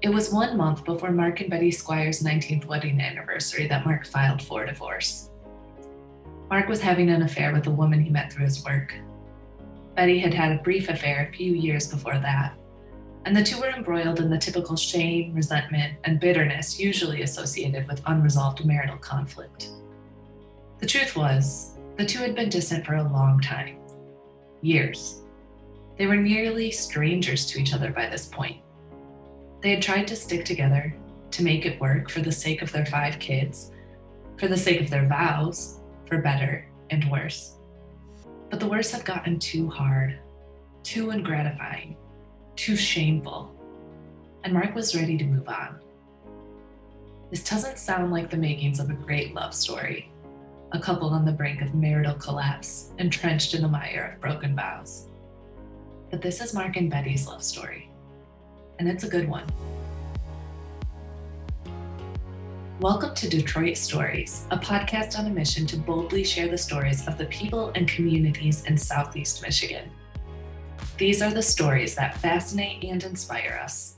It was one month before Mark and Betty Squire's 19th wedding anniversary that Mark filed for divorce. Mark was having an affair with a woman he met through his work. Betty had had a brief affair a few years before that, and the two were embroiled in the typical shame, resentment, and bitterness usually associated with unresolved marital conflict. The truth was, the two had been distant for a long time years. They were nearly strangers to each other by this point. They had tried to stick together, to make it work for the sake of their five kids, for the sake of their vows, for better and worse. But the worst had gotten too hard, too ungratifying, too shameful, and Mark was ready to move on. This doesn't sound like the makings of a great love story, a couple on the brink of marital collapse, entrenched in the mire of broken vows. But this is Mark and Betty's love story, and it's a good one. Welcome to Detroit Stories, a podcast on a mission to boldly share the stories of the people and communities in Southeast Michigan. These are the stories that fascinate and inspire us.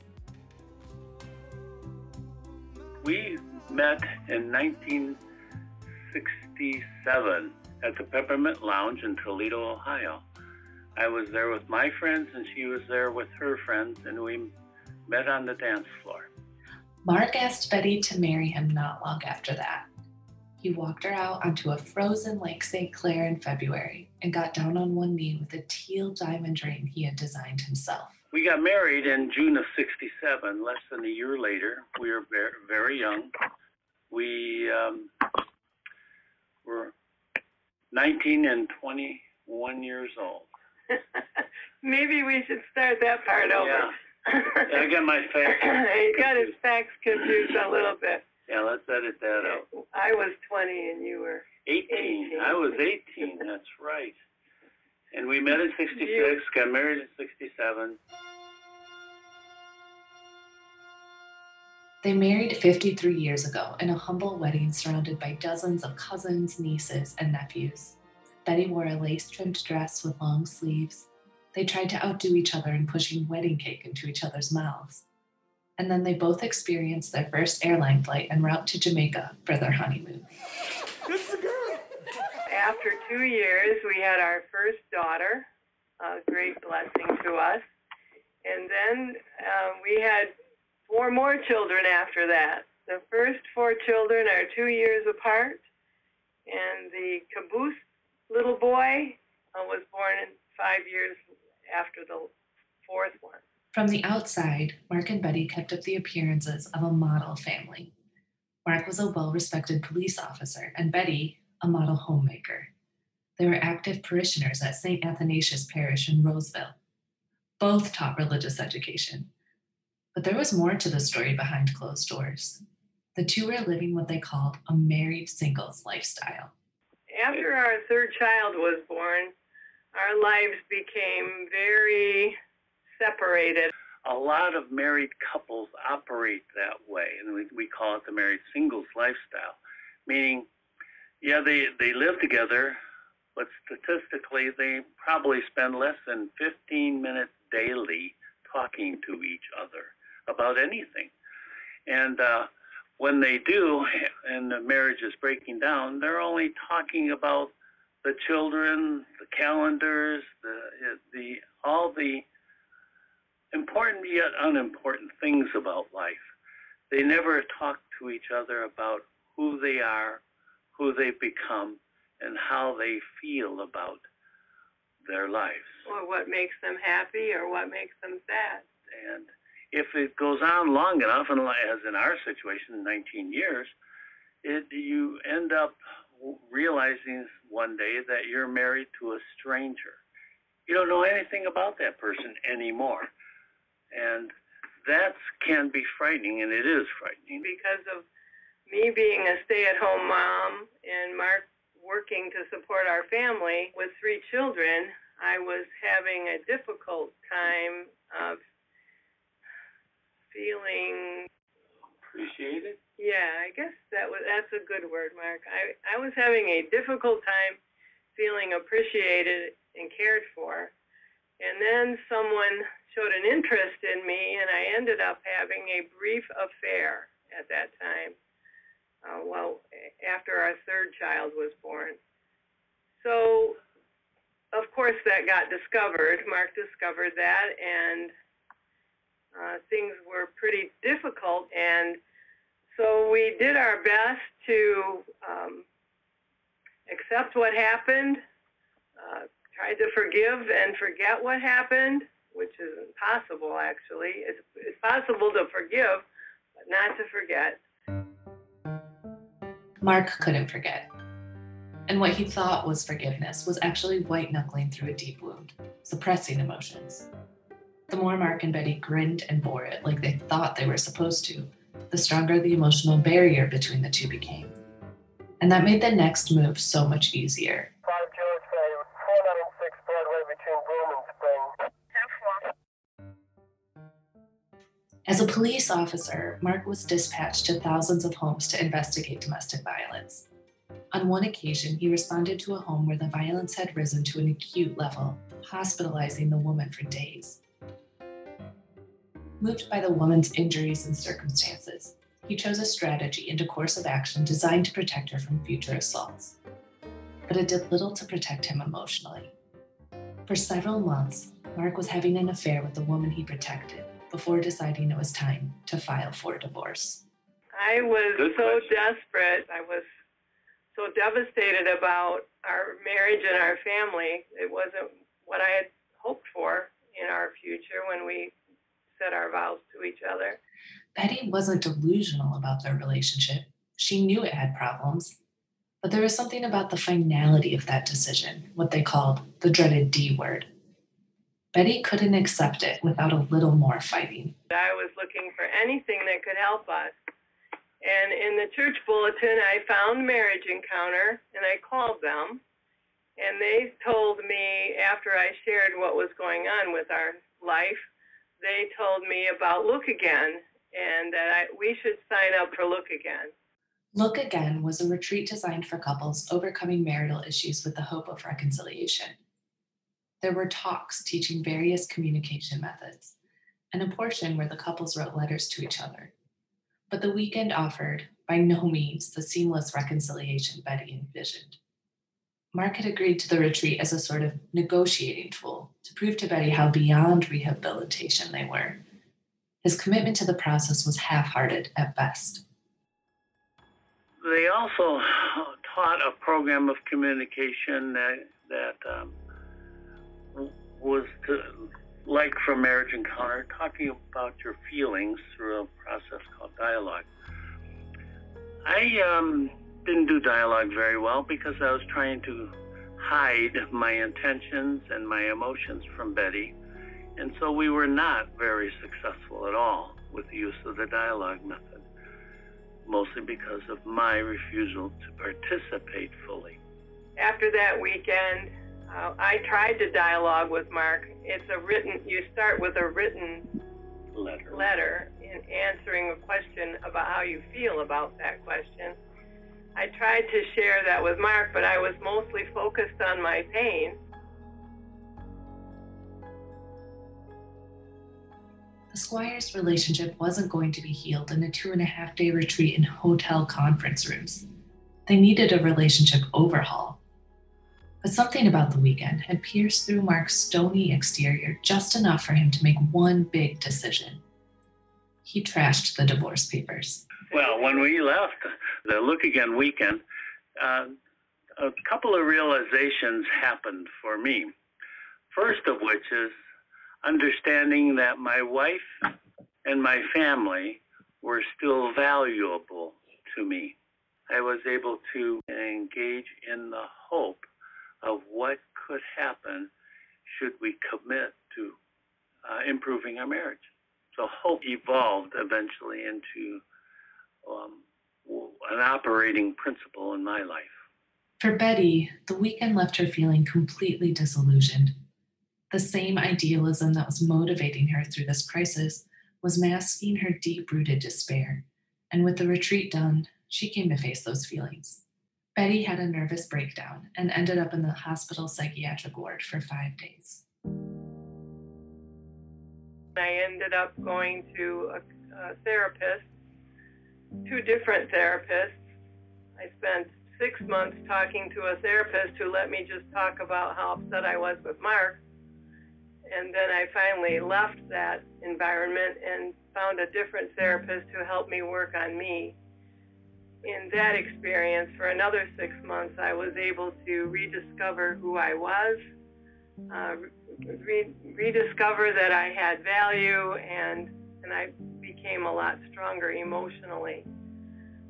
We met in 1967 at the Peppermint Lounge in Toledo, Ohio. I was there with my friends, and she was there with her friends, and we met on the dance floor. Mark asked Betty to marry him not long after that. He walked her out onto a frozen Lake St. Clair in February and got down on one knee with a teal diamond ring he had designed himself. We got married in June of 67, less than a year later. We were very, very young. We um, were 19 and 21 years old. Maybe we should start that part over. Yeah. Yeah, I got my facts. he got his facts confused a little bit. Yeah, let's edit that out. I was 20 and you were. 18. 18. I was 18. That's right. And we met in 66, You- got married in 67. They married 53 years ago in a humble wedding surrounded by dozens of cousins, nieces, and nephews. Betty wore a lace trimmed dress with long sleeves. They tried to outdo each other in pushing wedding cake into each other's mouths. And then they both experienced their first airline flight en route to Jamaica for their honeymoon. After two years, we had our first daughter, a great blessing to us. And then uh, we had four more children after that. The first four children are two years apart, and the caboose little boy uh, was born in five years after the fourth one. From the outside, Mark and Betty kept up the appearances of a model family. Mark was a well respected police officer, and Betty, a model homemaker. They were active parishioners at St. Athanasius Parish in Roseville. Both taught religious education. But there was more to the story behind closed doors. The two were living what they called a married singles lifestyle. After our third child was born, our lives became very separated. A lot of married couples operate that way, and we, we call it the married singles lifestyle. Meaning, yeah, they, they live together, but statistically, they probably spend less than 15 minutes daily talking to each other about anything. And uh, when they do, and the marriage is breaking down, they're only talking about the children, the calendars, the the all the important yet unimportant things about life. They never talk to each other about who they are, who they've become, and how they feel about their lives. Or what makes them happy or what makes them sad. And if it goes on long enough, and as in our situation, 19 years, it, you end up realizing one day that you're married to a stranger. You don't know anything about that person anymore. And that can be frightening, and it is frightening. Because of me being a stay at home mom and Mark working to support our family with three children, I was having a difficult time of feeling Appreciate it. Yeah, I guess that was that's a good word, Mark. I I was having a difficult time feeling appreciated and cared for, And then someone showed an interest in me, and I ended up having a brief affair at that time. Uh, well, after our third child was born. So, of course, that got discovered. Mark discovered that, and uh, things were pretty difficult. And so we did our best to um, accept what happened, uh, tried to forgive and forget what happened, which is impossible actually. It's, it's possible to forgive, but not to forget. Mark couldn't forget. And what he thought was forgiveness was actually white knuckling through a deep wound, suppressing emotions. The more Mark and Betty grinned and bore it like they thought they were supposed to, the stronger the emotional barrier between the two became. And that made the next move so much easier. As a police officer, Mark was dispatched to thousands of homes to investigate domestic violence. On one occasion, he responded to a home where the violence had risen to an acute level, hospitalizing the woman for days. Moved by the woman's injuries and circumstances, he chose a strategy and a course of action designed to protect her from future assaults. But it did little to protect him emotionally. For several months, Mark was having an affair with the woman he protected before deciding it was time to file for divorce. I was Good so question. desperate. I was so devastated about our marriage and our family. It wasn't what I had hoped for in our future when we said our vows to each other. Betty wasn't delusional about their relationship. She knew it had problems. But there was something about the finality of that decision, what they called the dreaded D word. Betty couldn't accept it without a little more fighting. I was looking for anything that could help us. And in the church bulletin, I found Marriage Encounter and I called them. And they told me after I shared what was going on with our life they told me about Look Again and that I, we should sign up for Look Again. Look Again was a retreat designed for couples overcoming marital issues with the hope of reconciliation. There were talks teaching various communication methods, and a portion where the couples wrote letters to each other. But the weekend offered, by no means, the seamless reconciliation Betty envisioned. Mark had agreed to the retreat as a sort of negotiating tool to prove to Betty how beyond rehabilitation they were. His commitment to the process was half hearted at best. They also taught a program of communication that, that um, was to, like from Marriage Encounter, talking about your feelings through a process called dialogue. I um, didn't do dialogue very well because I was trying to hide my intentions and my emotions from Betty. And so we were not very successful at all with the use of the dialogue method, mostly because of my refusal to participate fully. After that weekend, uh, I tried to dialogue with Mark. It's a written, you start with a written letter. letter in answering a question about how you feel about that question. I tried to share that with Mark, but I was mostly focused on my pain. The Squires' relationship wasn't going to be healed in a two and a half day retreat in hotel conference rooms. They needed a relationship overhaul. But something about the weekend had pierced through Mark's stony exterior just enough for him to make one big decision. He trashed the divorce papers. Well, when we left the Look Again weekend, uh, a couple of realizations happened for me. First of which is understanding that my wife and my family were still valuable to me. I was able to engage in the hope of what could happen should we commit to uh, improving our marriage. So hope evolved eventually into an operating principle in my life. For Betty, the weekend left her feeling completely disillusioned. The same idealism that was motivating her through this crisis was masking her deep rooted despair. And with the retreat done, she came to face those feelings. Betty had a nervous breakdown and ended up in the hospital psychiatric ward for five days. I ended up going to a, a therapist, two different therapists. I spent six months talking to a therapist who let me just talk about how upset I was with Mark. And then I finally left that environment and found a different therapist who helped me work on me. In that experience, for another six months, I was able to rediscover who I was, uh, re- rediscover that I had value, and, and I became a lot stronger emotionally.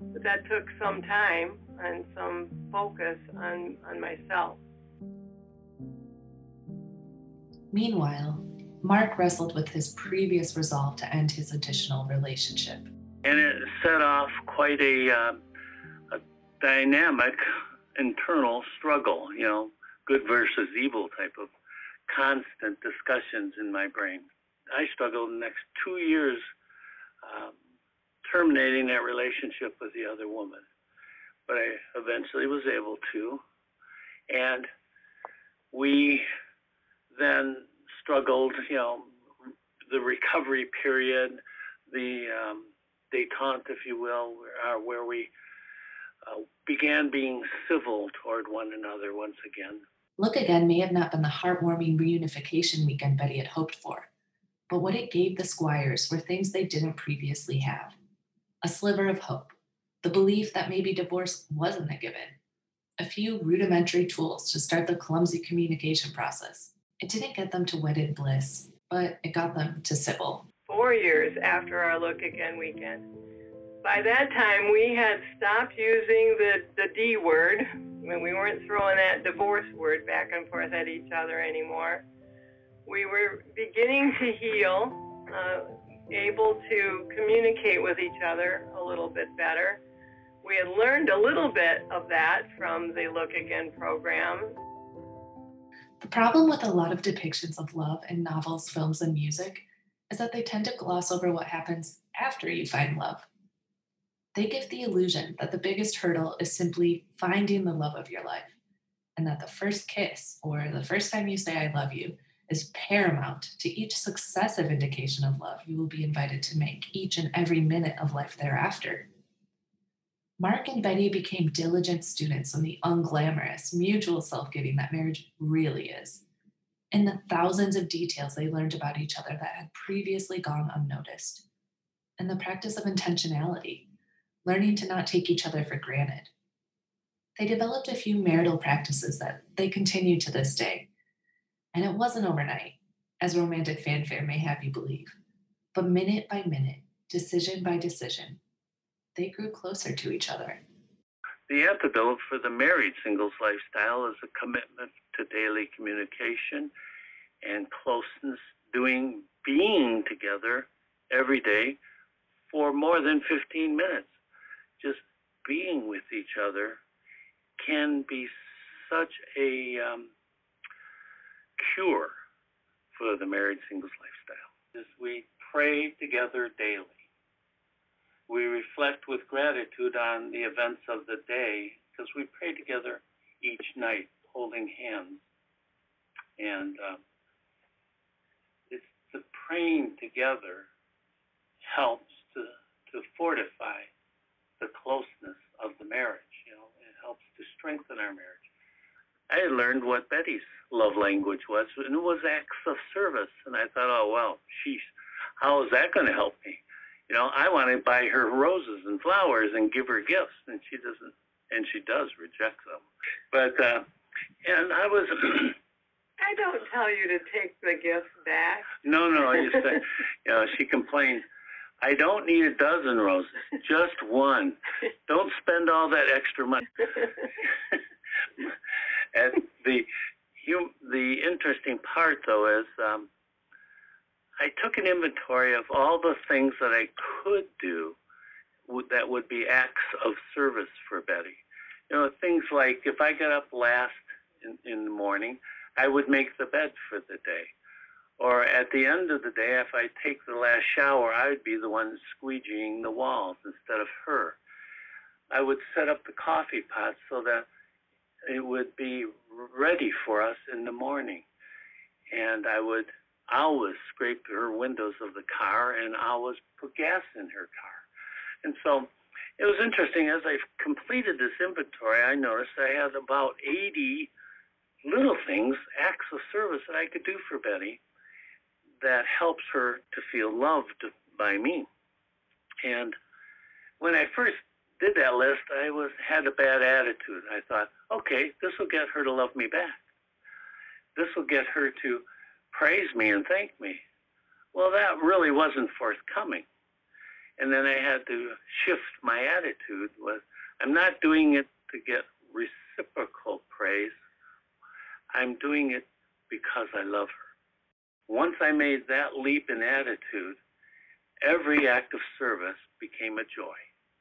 But that took some time and some focus on, on myself. Meanwhile, Mark wrestled with his previous resolve to end his additional relationship. And it set off quite a, uh, a dynamic internal struggle, you know, good versus evil type of constant discussions in my brain. I struggled the next two years um, terminating that relationship with the other woman. But I eventually was able to. And we then struggled, you know, the recovery period, the um, detente, if you will, where, uh, where we uh, began being civil toward one another once again. Look Again may have not been the heartwarming reunification weekend Betty had hoped for, but what it gave the Squires were things they didn't previously have a sliver of hope, the belief that maybe divorce wasn't a given, a few rudimentary tools to start the clumsy communication process. It didn't get them to wedded bliss, but it got them to civil. Four years after our Look Again weekend. By that time, we had stopped using the, the D word. When we weren't throwing that divorce word back and forth at each other anymore. We were beginning to heal, uh, able to communicate with each other a little bit better. We had learned a little bit of that from the Look Again program. The problem with a lot of depictions of love in novels, films, and music is that they tend to gloss over what happens after you find love. They give the illusion that the biggest hurdle is simply finding the love of your life, and that the first kiss or the first time you say, I love you, is paramount to each successive indication of love you will be invited to make each and every minute of life thereafter. Mark and Betty became diligent students in the unglamorous, mutual self giving that marriage really is. In the thousands of details they learned about each other that had previously gone unnoticed. In the practice of intentionality, learning to not take each other for granted. They developed a few marital practices that they continue to this day. And it wasn't overnight, as romantic fanfare may have you believe, but minute by minute, decision by decision, they grew closer to each other. The antidote for the married singles lifestyle is a commitment to daily communication and closeness, doing being together every day for more than 15 minutes. Just being with each other can be such a um, cure for the married singles lifestyle. As we pray together daily, we reflect with gratitude on the events of the day because we pray together each night holding hands. And uh, it's the praying together helps to, to fortify the closeness of the marriage. You know, it helps to strengthen our marriage. I learned what Betty's love language was, and it was acts of service. And I thought, oh well, she's how is that going to help me? you know, I want to buy her roses and flowers and give her gifts, and she doesn't, and she does reject them. But uh, and I was. I don't tell you to take the gifts back. No, no, you say, you know, she complains. I don't need a dozen roses, just one. Don't spend all that extra money. and the the interesting part, though, is um, I took an inventory of all the things that I could do that would be acts of service for Betty. You know, things like if I got up last in, in the morning, I would make the bed for the day. Or at the end of the day, if I take the last shower, I would be the one squeegeeing the walls instead of her. I would set up the coffee pot so that it would be ready for us in the morning. And I would always scrape her windows of the car and always put gas in her car. And so it was interesting as I completed this inventory, I noticed I had about 80 little things, acts of service that I could do for Betty that helps her to feel loved by me. And when I first did that list, I was had a bad attitude. I thought, okay, this will get her to love me back. This will get her to praise me and thank me. Well, that really wasn't forthcoming. And then I had to shift my attitude with I'm not doing it to get reciprocal praise. I'm doing it because I love her. Once I made that leap in attitude, every act of service became a joy.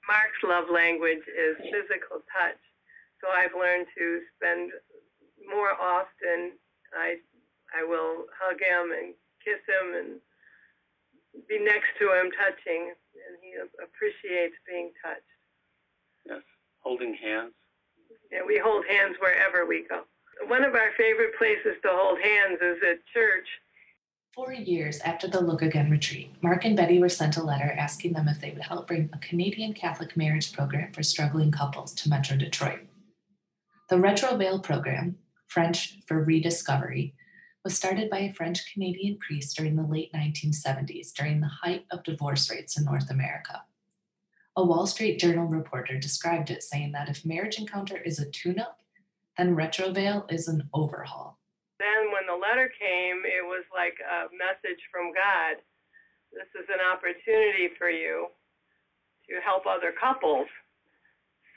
Mark's love language is physical touch. So I've learned to spend more often. I I will hug him and kiss him and be next to him, touching, and he appreciates being touched. Yes, holding hands. Yeah, we hold hands wherever we go. One of our favorite places to hold hands is at church Four years after the Look Again retreat, Mark and Betty were sent a letter asking them if they would help bring a Canadian Catholic marriage program for struggling couples to Metro Detroit. The Retrouvaille program, French for rediscovery, was started by a French Canadian priest during the late 1970s during the height of divorce rates in North America. A Wall Street Journal reporter described it saying that if Marriage Encounter is a tune up, then Retrouvaille is an overhaul the letter came, it was like a message from God. This is an opportunity for you to help other couples.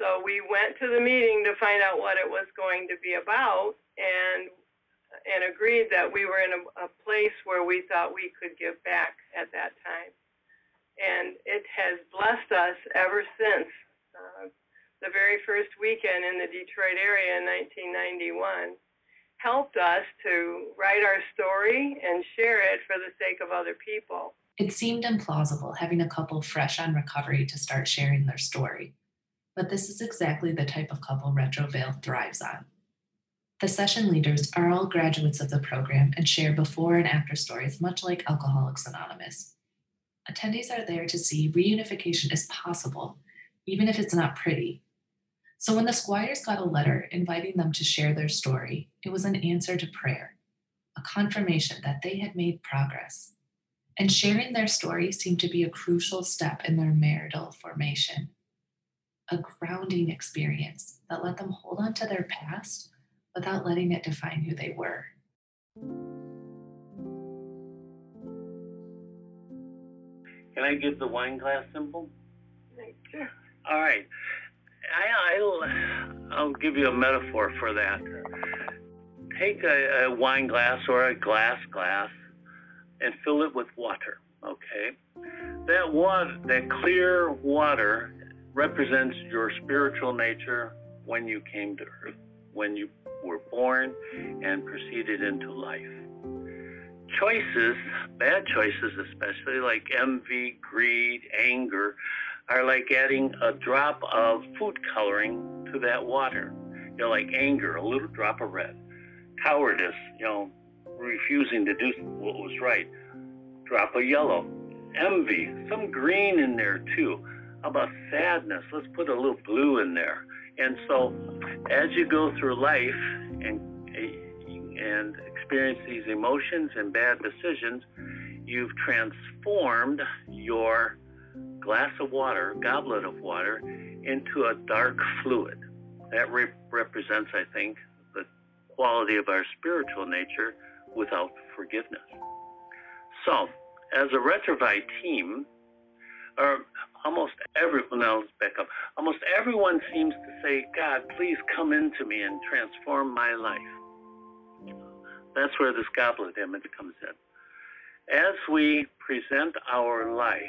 So we went to the meeting to find out what it was going to be about and and agreed that we were in a, a place where we thought we could give back at that time. And it has blessed us ever since. Uh, the very first weekend in the Detroit area in 1991 helped us to write our story and share it for the sake of other people. It seemed implausible having a couple fresh on recovery to start sharing their story. But this is exactly the type of couple Retrouvaille thrives on. The session leaders are all graduates of the program and share before and after stories, much like Alcoholics Anonymous. Attendees are there to see reunification is possible, even if it's not pretty, so when the squires got a letter inviting them to share their story, it was an answer to prayer, a confirmation that they had made progress. And sharing their story seemed to be a crucial step in their marital formation, a grounding experience that let them hold on to their past without letting it define who they were. Can I give the wine glass symbol? Sure. All right. I, will I'll give you a metaphor for that. Take a, a wine glass or a glass glass and fill it with water. Okay, that water, that clear water, represents your spiritual nature when you came to earth, when you were born and proceeded into life. Choices, bad choices especially, like envy, greed, anger, are like adding a drop of food coloring to that water. You know, like anger, a little drop of red. Cowardice, you know, refusing to do what was right. Drop of yellow. Envy, some green in there too. About sadness? Let's put a little blue in there. And so, as you go through life and and experience these emotions and bad decisions, you've transformed your glass of water, goblet of water, into a dark fluid. That re- represents, I think, the quality of our spiritual nature without forgiveness. So, as a Retrouvaille team, or almost everyone, now let's back up, almost everyone seems to say, God, please come into me and transform my life. That's where this goblet image comes in. As we present our life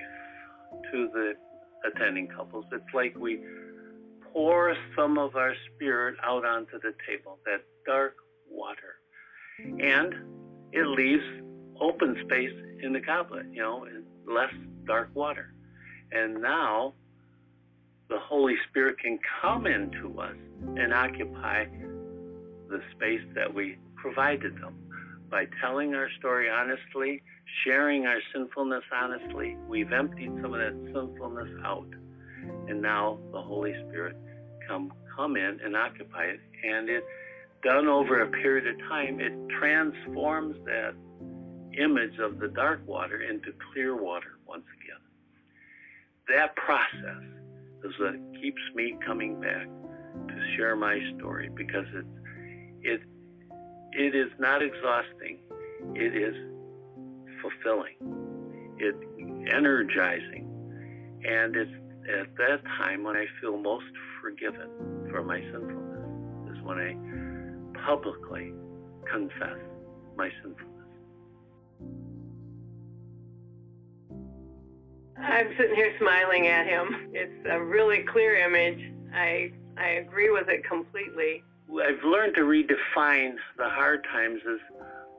to the attending couples. It's like we pour some of our spirit out onto the table, that dark water. And it leaves open space in the goblet, you know, less dark water. And now the Holy Spirit can come into us and occupy the space that we provided them. by telling our story honestly, sharing our sinfulness honestly, we've emptied some of that sinfulness out. And now the Holy Spirit come come in and occupy it. And it done over a period of time, it transforms that image of the dark water into clear water once again. That process is what keeps me coming back to share my story because it it it is not exhausting. It is fulfilling. It energizing. And it's at that time when I feel most forgiven for my sinfulness is when I publicly confess my sinfulness. I'm sitting here smiling at him. It's a really clear image. I I agree with it completely. I've learned to redefine the hard times as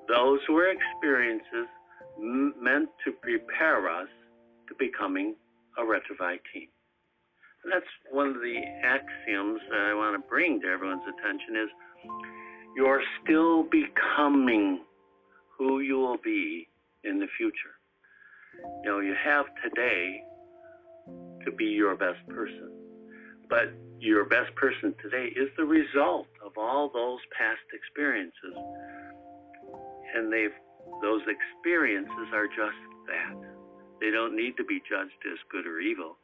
those were experiences meant to prepare us to becoming a Retrouvaille team. That's one of the axioms that I want to bring to everyone's attention is you're still becoming who you will be in the future. You know, you have today to be your best person. But your best person today is the result of all those past experiences. And they've those experiences are just that. They don't need to be judged as good or evil.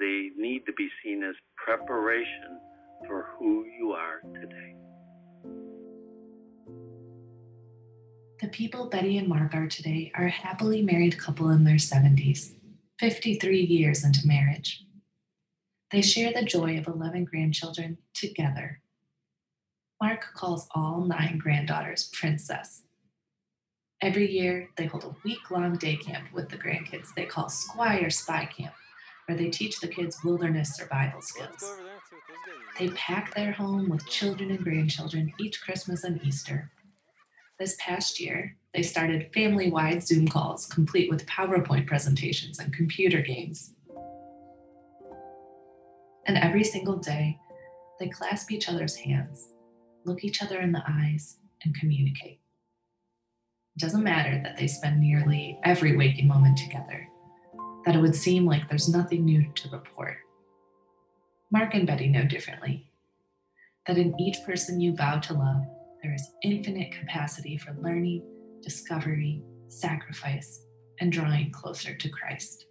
They need to be seen as preparation for who you are today. The people Betty and Mark are today are a happily married couple in their 70s, 53 years into marriage. They share the joy of 11 grandchildren together. Mark calls all nine granddaughters Princess. Every year, they hold a week long day camp with the grandkids they call Squire Spy Camp, where they teach the kids wilderness survival skills. They pack their home with children and grandchildren each Christmas and Easter. This past year, they started family wide Zoom calls complete with PowerPoint presentations and computer games. And every single day, they clasp each other's hands, look each other in the eyes, and communicate. It doesn't matter that they spend nearly every waking moment together, that it would seem like there's nothing new to report. Mark and Betty know differently that in each person you vow to love, there is infinite capacity for learning, discovery, sacrifice, and drawing closer to Christ.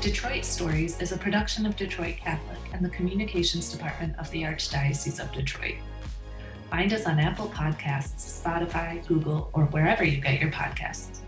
Detroit Stories is a production of Detroit Catholic and the Communications Department of the Archdiocese of Detroit. Find us on Apple Podcasts, Spotify, Google, or wherever you get your podcasts.